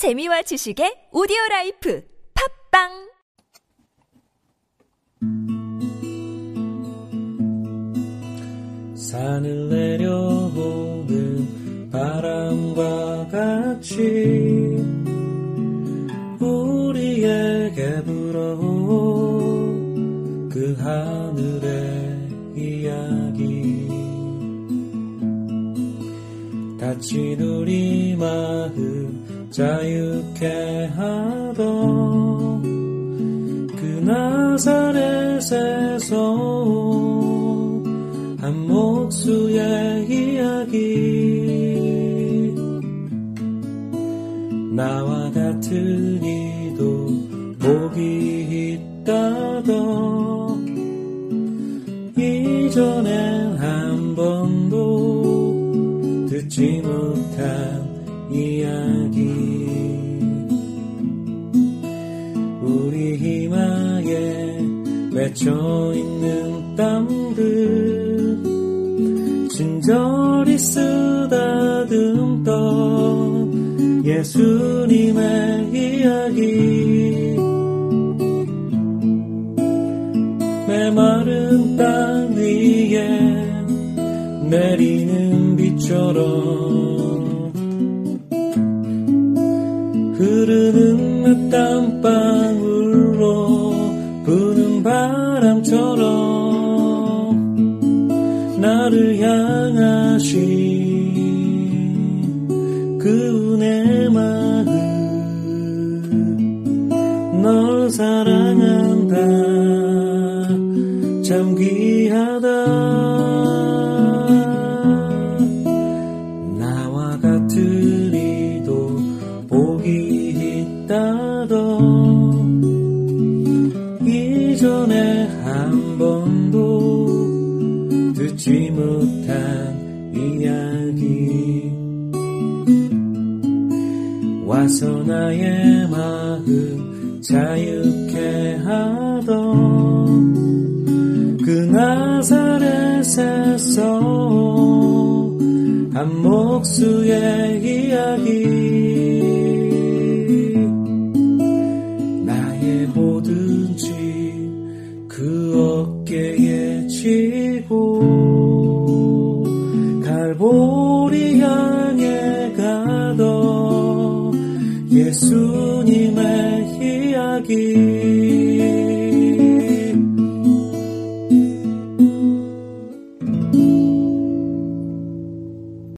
재미와 지식의 오디오 라이프 팝빵! 산을 내려오는 바람과 같이 우리에게 불어온 그 하늘의 다친 우리 마음 자유케 하던 그 나사렛에서 한 목수의 이야기. 나와 같은 이도 복이 있다던 이전엔 듣지 못한 이야기. 우리 희망에 맺혀 있는 땀들. 친절히 쓰다듬던 예수님의 이야기. 메마른 땅 위에 내리는 비처럼 흐르는 그 땀방울로 부는 바람처럼 나를 향하신 그 은혜 마음 널 사랑한다. 참 귀하다 이전에 한 번도 듣지 못한 이야기. 와서 나의 마음 자유케 하던 그 나사렛에서 한 목수의 이야기 지고 갈보리 향해 가던 예수님의 이야기